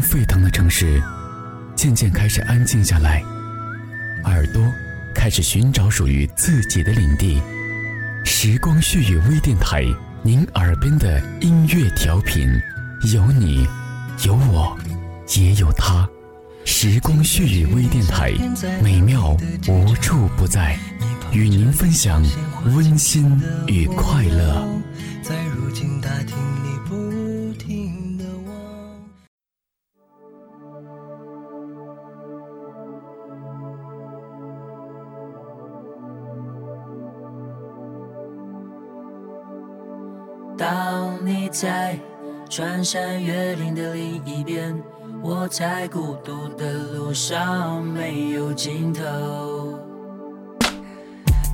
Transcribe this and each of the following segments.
沸腾的城市，渐渐开始安静下来，耳朵开始寻找属于自己的领地。时光旭语微电台，您耳边的音乐调频，有你，有我，也有他。时光旭语微电台，美妙无处不在，与您分享温馨与快乐。在如今大厅在穿山越岭的另一边。我在孤独的路上没有尽头，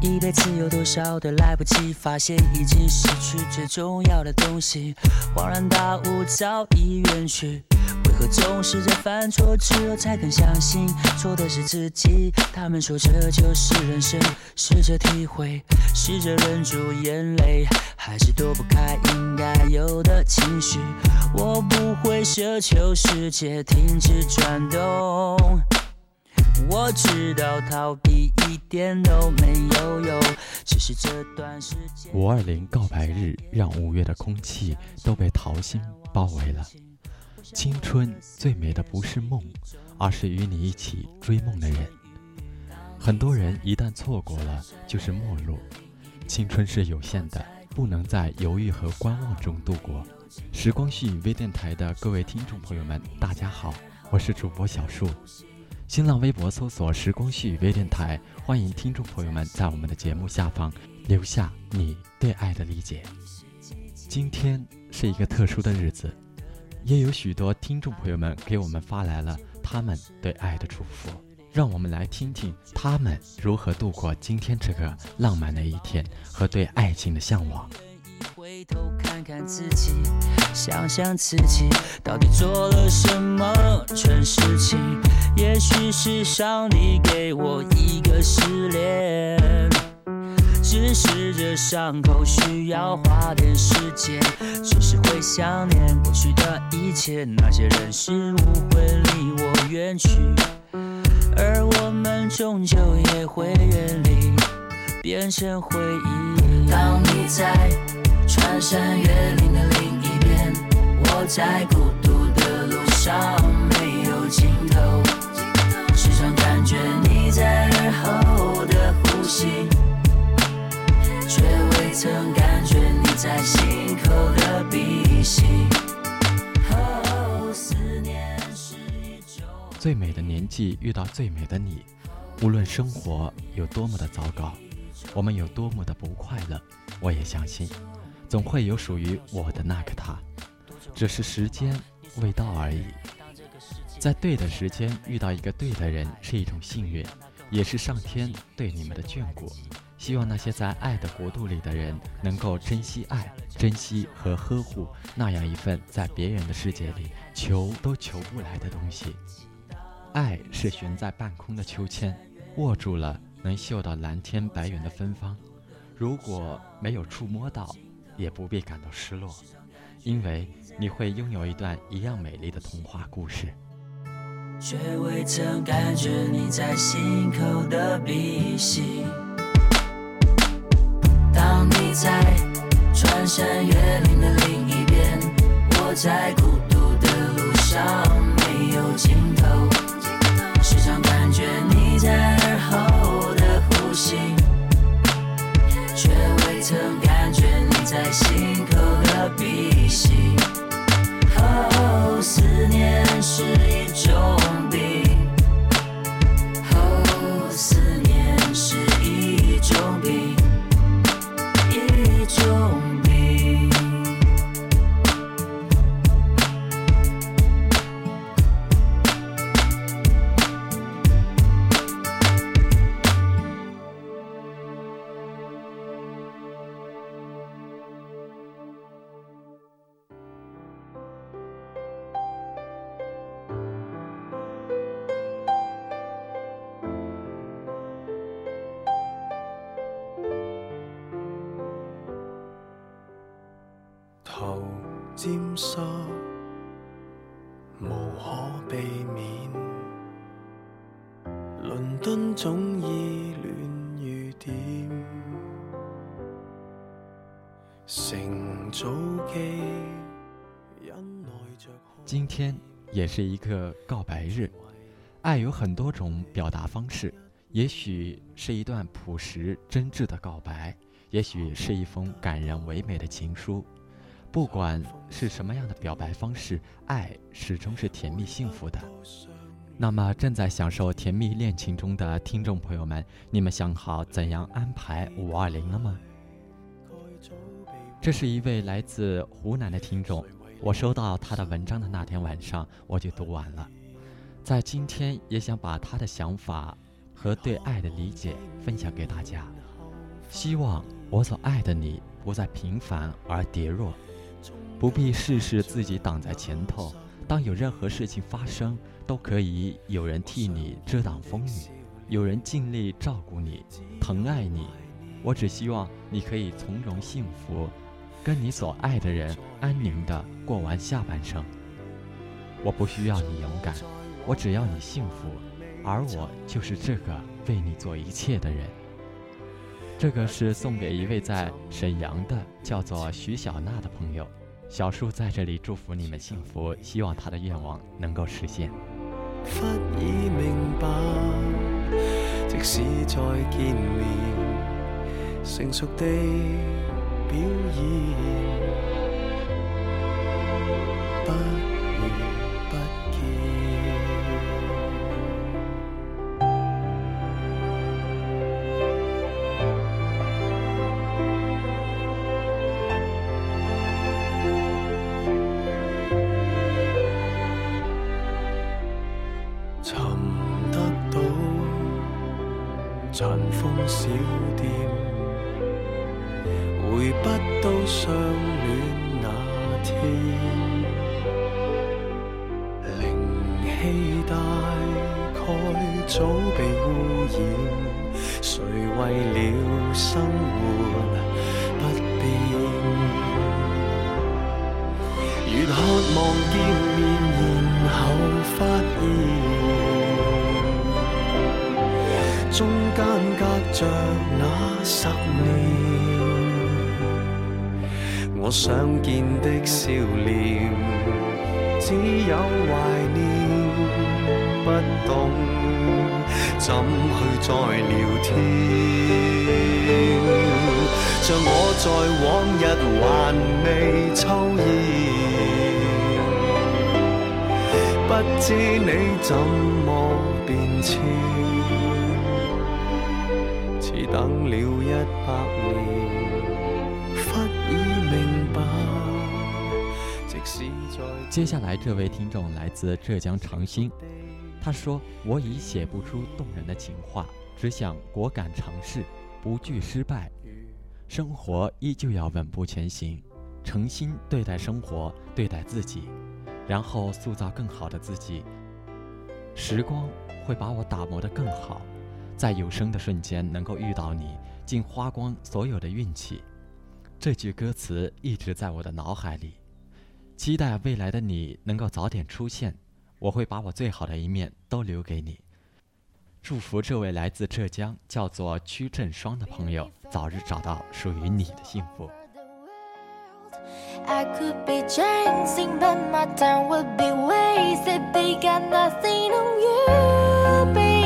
一辈子有多少的来不及，发现已经失去最重要的东西，恍然大悟早已远去。为何总是在犯错之后才肯相信错的是自己？他们说这就是人生，试着体会，试着忍住眼泪，还是躲不开应该有的情绪。我不会奢求世界停止转动，我知道逃避一点都没有用，只是这段时间。五二零告白日，让五月的空气都被桃心包围了。青春最美的不是梦，而是与你一起追梦的人。很多人一旦错过了，就是陌路。青春是有限的，不能在犹豫和观望中度过。时光序微电台的各位听众朋友们，大家好，我是主播小树。新浪微博搜索“时光序微电台”，欢迎听众朋友们在我们的节目下方留下你对爱的理解。今天是一个特殊的日子。也有许多听众朋友们给我们发来了他们对爱的祝福，让我们来听听他们如何度过今天这个浪漫的一天和对爱情的向往。回头看看自己，想想自己到底做了什么蠢事情？也许是上帝给我一个失恋。只是这伤口需要花点时间，只是会想念过去的一切，那些人事物会离我远去，而我们终究也会远离，变成回忆。当你在穿山越岭的另一边，我在孤独的路上没有尽头，时常感觉你在耳后的呼吸。却未曾感觉你在心口的鼻息。最美的年纪遇到最美的你，无论生活有多么的糟糕，我们有多么的不快乐，我也相信，总会有属于我的那个他，只是时间未到而已。在对的时间遇到一个对的人是一种幸运，也是上天对你们的眷顾。希望那些在爱的国度里的人能够珍惜爱，珍惜和呵护那样一份在别人的世界里求都求不来的东西。爱是悬在半空的秋千，握住了能嗅到蓝天白云的芬芳。如果没有触摸到，也不必感到失落，因为你会拥有一段一样美丽的童话故事。却未曾感觉你在心口的鼻息。翻山越岭的另一边，我在孤独的路上。无可避免。伦敦总意乱如点，成早。今天也是一个告白日，爱有很多种表达方式，也许是一段朴实真挚的告白。也许是一封感人唯美的情书，不管是什么样的表白方式，爱始终是甜蜜幸福的。那么，正在享受甜蜜恋情中的听众朋友们，你们想好怎样安排五二零了吗？这是一位来自湖南的听众，我收到他的文章的那天晚上，我就读完了。在今天，也想把他的想法和对爱的理解分享给大家。希望我所爱的你不再平凡而跌落，不必事事自己挡在前头。当有任何事情发生，都可以有人替你遮挡风雨，有人尽力照顾你、疼爱你。我只希望你可以从容幸福，跟你所爱的人安宁地过完下半生。我不需要你勇敢，我只要你幸福，而我就是这个为你做一切的人。这个是送给一位在沈阳的叫做徐小娜的朋友。小树在这里祝福你们幸福，希望他的愿望能够实现。忽已明白，即使再见面，成熟地表演。残风小店，回不到相恋那天。灵气大概早被污染，谁为了生活不变？越渴望见面，然后发现。中间隔着那十年，我想见的笑脸，只有怀念，不懂怎去再聊天。像我在往日还未抽烟，不知你怎么变迁。等了一百年，忽已明白。接下来这位听众来自浙江长兴，他说：“我已写不出动人的情话，只想果敢尝试，不惧失败。生活依旧要稳步前行，诚心对待生活，对待自己，然后塑造更好的自己。时光会把我打磨得更好。”在有生的瞬间能够遇到你竟花光所有的运气。这句歌词一直在我的脑海里。期待未来的你能够早点出现我会把我最好的一面都留给你。祝福这位来自浙江叫做屈振双的朋友早日找到属于你的幸福。I could be chasing but my time would be wastedthey got nothing on you baby.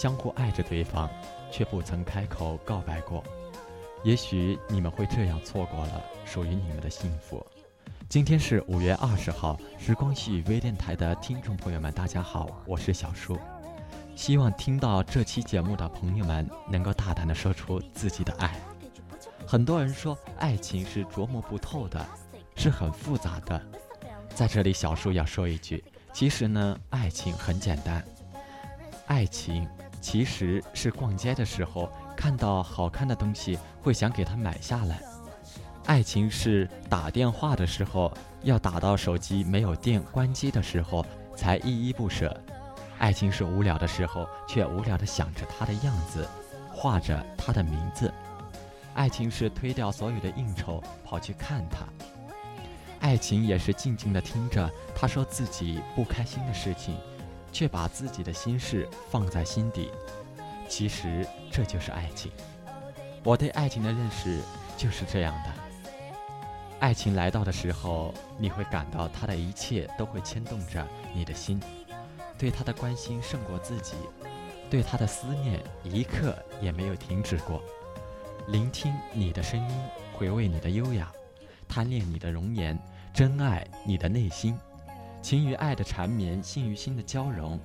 相互爱着对方，却不曾开口告白过。也许你们会这样错过了属于你们的幸福。今天是五月二十号，时光细雨微电台的听众朋友们，大家好，我是小叔。希望听到这期节目的朋友们能够大胆的说出自己的爱。很多人说爱情是琢磨不透的，是很复杂的。在这里，小叔要说一句，其实呢，爱情很简单。爱情其实是逛街的时候看到好看的东西会想给它买下来，爱情是打电话的时候要打到手机没有电关机的时候才依依不舍，爱情是无聊的时候却无聊的想着他的样子，画着他的名字，爱情是推掉所有的应酬跑去看他，爱情也是静静的听着他说自己不开心的事情。却把自己的心事放在心底，其实这就是爱情。我对爱情的认识就是这样的：爱情来到的时候，你会感到他的一切都会牵动着你的心，对他的关心胜过自己，对他的思念一刻也没有停止过。聆听你的声音，回味你的优雅，贪恋你的容颜，珍爱你的内心。情与爱的缠绵，心与心的交融，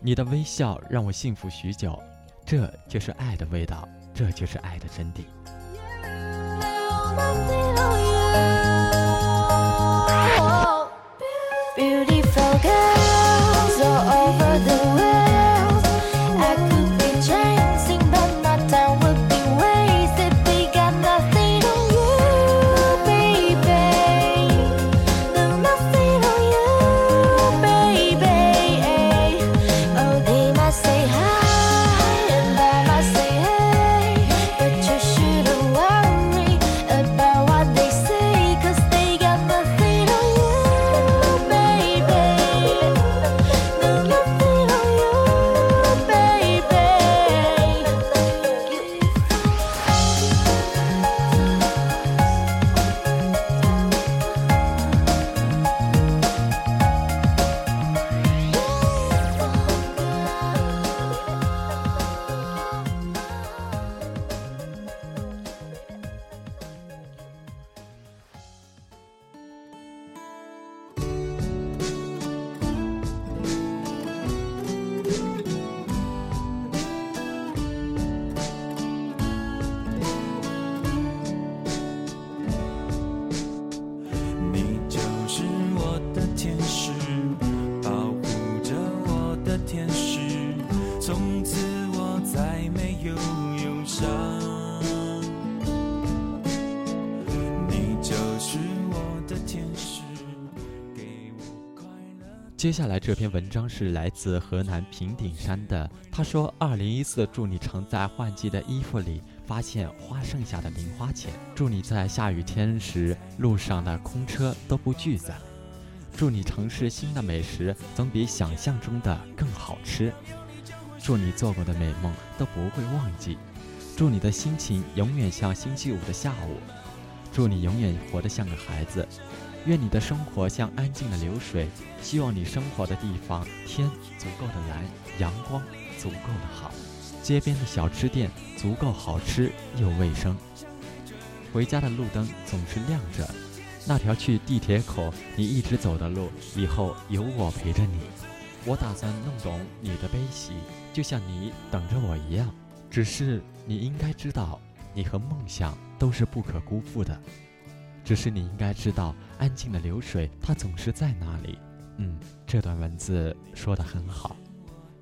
你的微笑让我幸福许久，这就是爱的味道，这就是爱的真谛。接下来这篇文章是来自河南平顶山的，他说：“二零一四，祝你常在换季的衣服里发现花剩下的零花钱，祝你在下雨天时路上的空车都不拒载，祝你尝试新的美食总比想象中的更好吃，祝你做过的美梦都不会忘记，祝你的心情永远像星期五的下午，祝你永远活得像个孩子。”愿你的生活像安静的流水，希望你生活的地方天足够的蓝，阳光足够的好，街边的小吃店足够好吃又卫生。回家的路灯总是亮着，那条去地铁口你一直走的路，以后有我陪着你。我打算弄懂你的悲喜，就像你等着我一样。只是你应该知道，你和梦想都是不可辜负的。只是你应该知道安静的流水它总是在那里。嗯这段文字说的很好。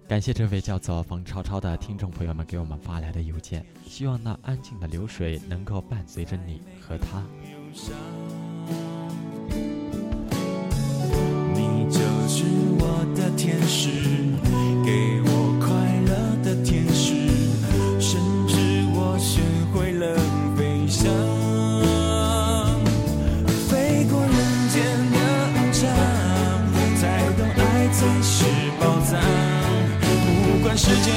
感谢这位叫做冯超超的听众朋友们给我们发来的邮件希望那安静的流水能够伴随着你和他。你就是我的天使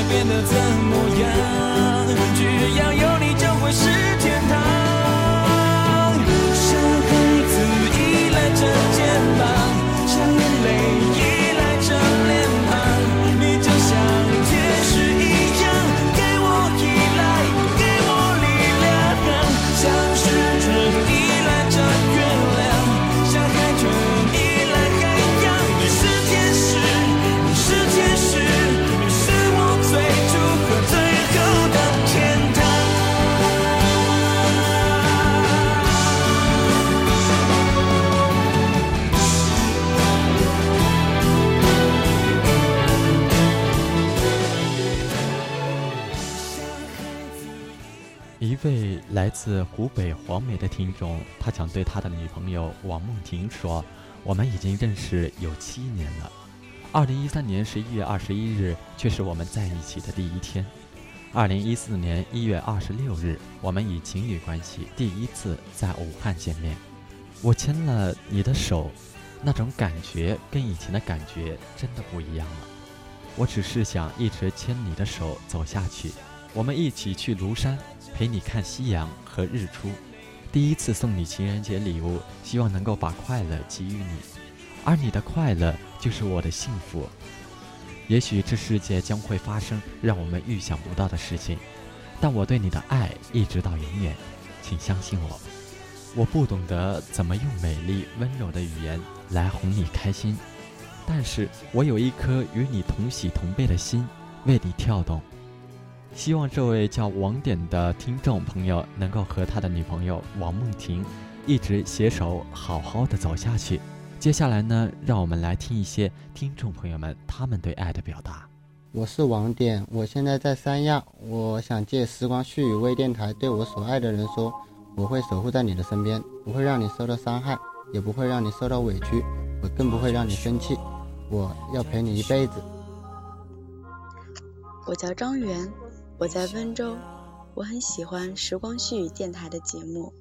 变得怎么样？自湖北黄梅的听众，他想对他的女朋友王梦婷说：“我们已经认识有七年了，二零一三年十一月二十一日却是我们在一起的第一天。二零一四年一月二十六日，我们以情侣关系第一次在武汉见面。我牵了你的手，那种感觉跟以前的感觉真的不一样了。我只是想一直牵你的手走下去，我们一起去庐山。”陪你看夕阳和日出，第一次送你情人节礼物，希望能够把快乐给予你，而你的快乐就是我的幸福。也许这世界将会发生让我们预想不到的事情，但我对你的爱一直到永远，请相信我。我不懂得怎么用美丽温柔的语言来哄你开心，但是我有一颗与你同喜同悲的心，为你跳动。希望这位叫王点的听众朋友能够和他的女朋友王梦婷一直携手好好的走下去。接下来呢，让我们来听一些听众朋友们他们对爱的表达。我是王点，我现在在三亚，我想借时光絮语微电台对我所爱的人说，我会守护在你的身边，不会让你受到伤害，也不会让你受到委屈，我更不会让你生气，我要陪你一辈子。我叫张媛，我在温州，我很喜欢《时光絮语》电台的节目。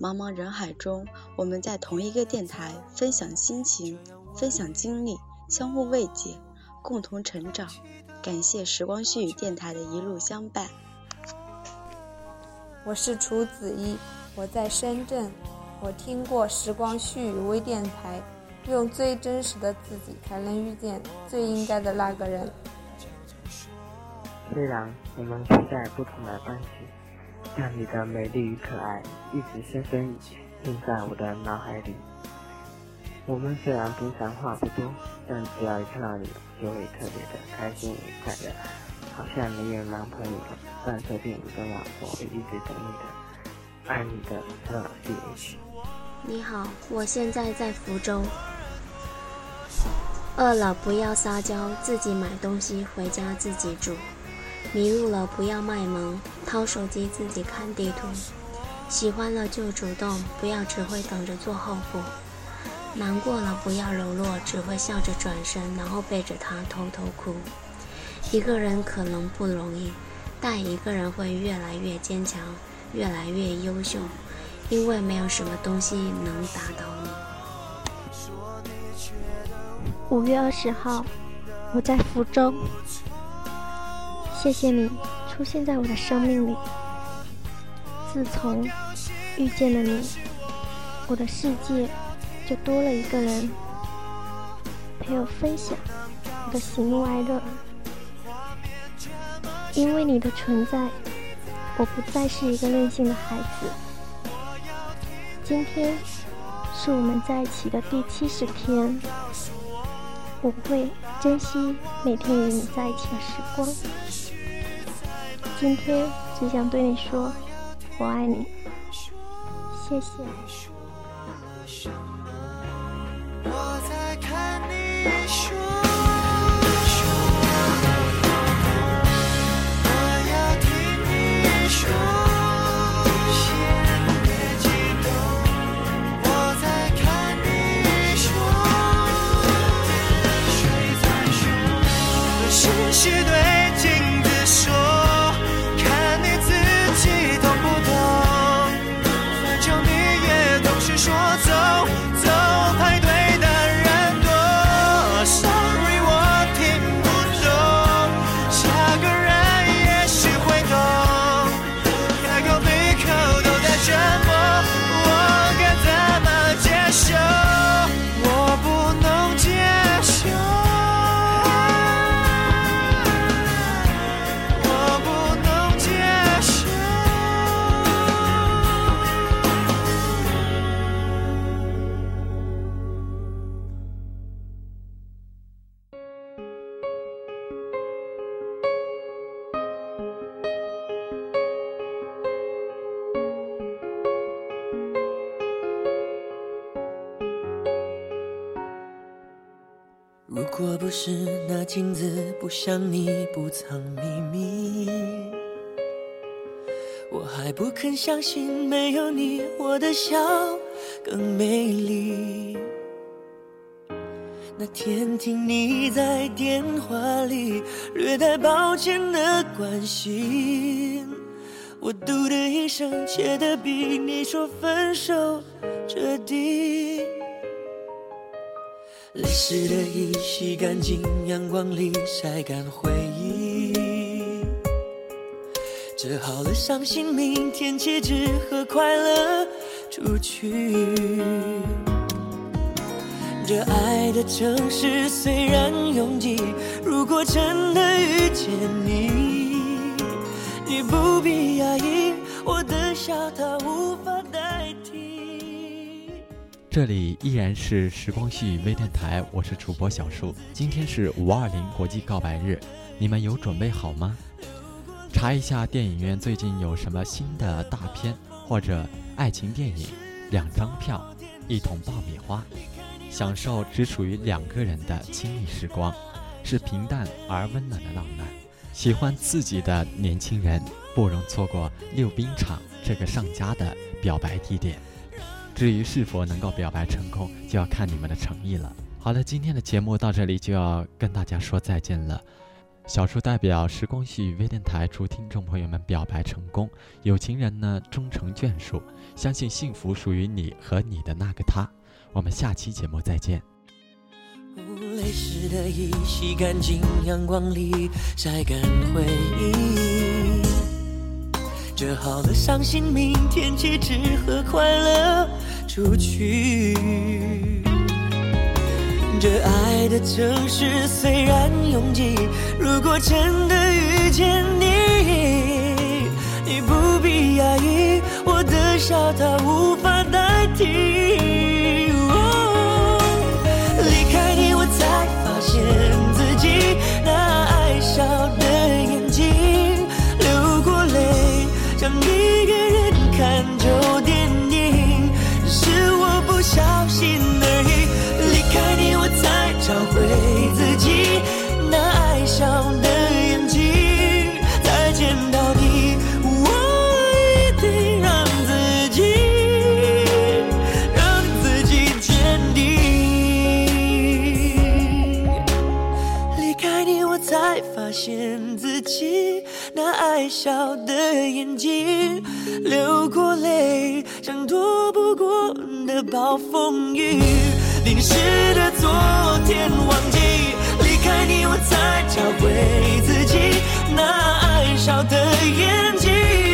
茫茫人海中，我们在同一个电台分享心情，分享经历，相互慰藉，共同成长。感谢《时光絮语》电台的一路相伴。我是楚子怡，我在深圳，我听过《时光絮语》微电台，用最真实的自己，才能遇见最应该的那个人。虽然我们处在不同的关系，但你的美丽与可爱一直深深印在我的脑海里。我们虽然平常话不多，但只要一看到你，就会特别的开心与快乐，好像你有男朋友，但这并不重要，我会一直等你的，爱你的乐 D H。你好，我现在在福州。饿了不要撒娇，自己买东西回家自己煮。迷路了不要卖萌，掏手机自己看地图。喜欢了就主动，不要只会等着做后补。难过了不要柔弱，只会笑着转身，然后背着他偷偷哭。一个人可能不容易，但一个人会越来越坚强，越来越优秀，因为没有什么东西能打倒你。五月二十号，我在福州。谢谢你出现在我的生命里。自从遇见了你，我的世界就多了一个人陪我分享我的喜怒哀乐。因为你的存在，我不再是一个任性的孩子。今天是我们在一起的第七十天，我会珍惜每天与你在一起的时光。今天只想对你说，我爱你，谢谢。我在看你子不像你不藏秘密，我还不肯相信没有你，我的笑更美丽。那天听你在电话里略带抱歉的关心，我嘟的一声，切的比你说分手彻底。泪湿的衣洗干净，阳光里晒干回忆。折好了伤心，明天起只和快乐出去。这爱的城市虽然拥挤，如果真的遇见你，你不必压抑，我的笑它无法。这里依然是时光细雨微电台，我是主播小树。今天是五二零国际告白日，你们有准备好吗？查一下电影院最近有什么新的大片或者爱情电影，两张票，一桶爆米花，享受只属于两个人的亲密时光，是平淡而温暖的浪漫。喜欢自己的年轻人不容错过溜冰场这个上佳的表白地点。至于是否能够表白成功，就要看你们的诚意了。好了，今天的节目到这里就要跟大家说再见了。小树代表时光序微电台祝听众朋友们表白成功，有情人呢终成眷属，相信幸福属于你和你的那个他。我们下期节目再见。泪湿的衣洗干净，阳光里晒干回忆。折好了伤心，明天起只和快乐出去。这爱的城市虽然拥挤，如果真的遇见你，你不必压抑，我的笑它无法代替。离开你，我才发现自己那爱笑的眼睛，流过泪，像一个人看笑的眼睛，流过泪，像躲不过的暴风雨。淋湿的昨天忘记，离开你，我才找回自己那爱笑的眼睛。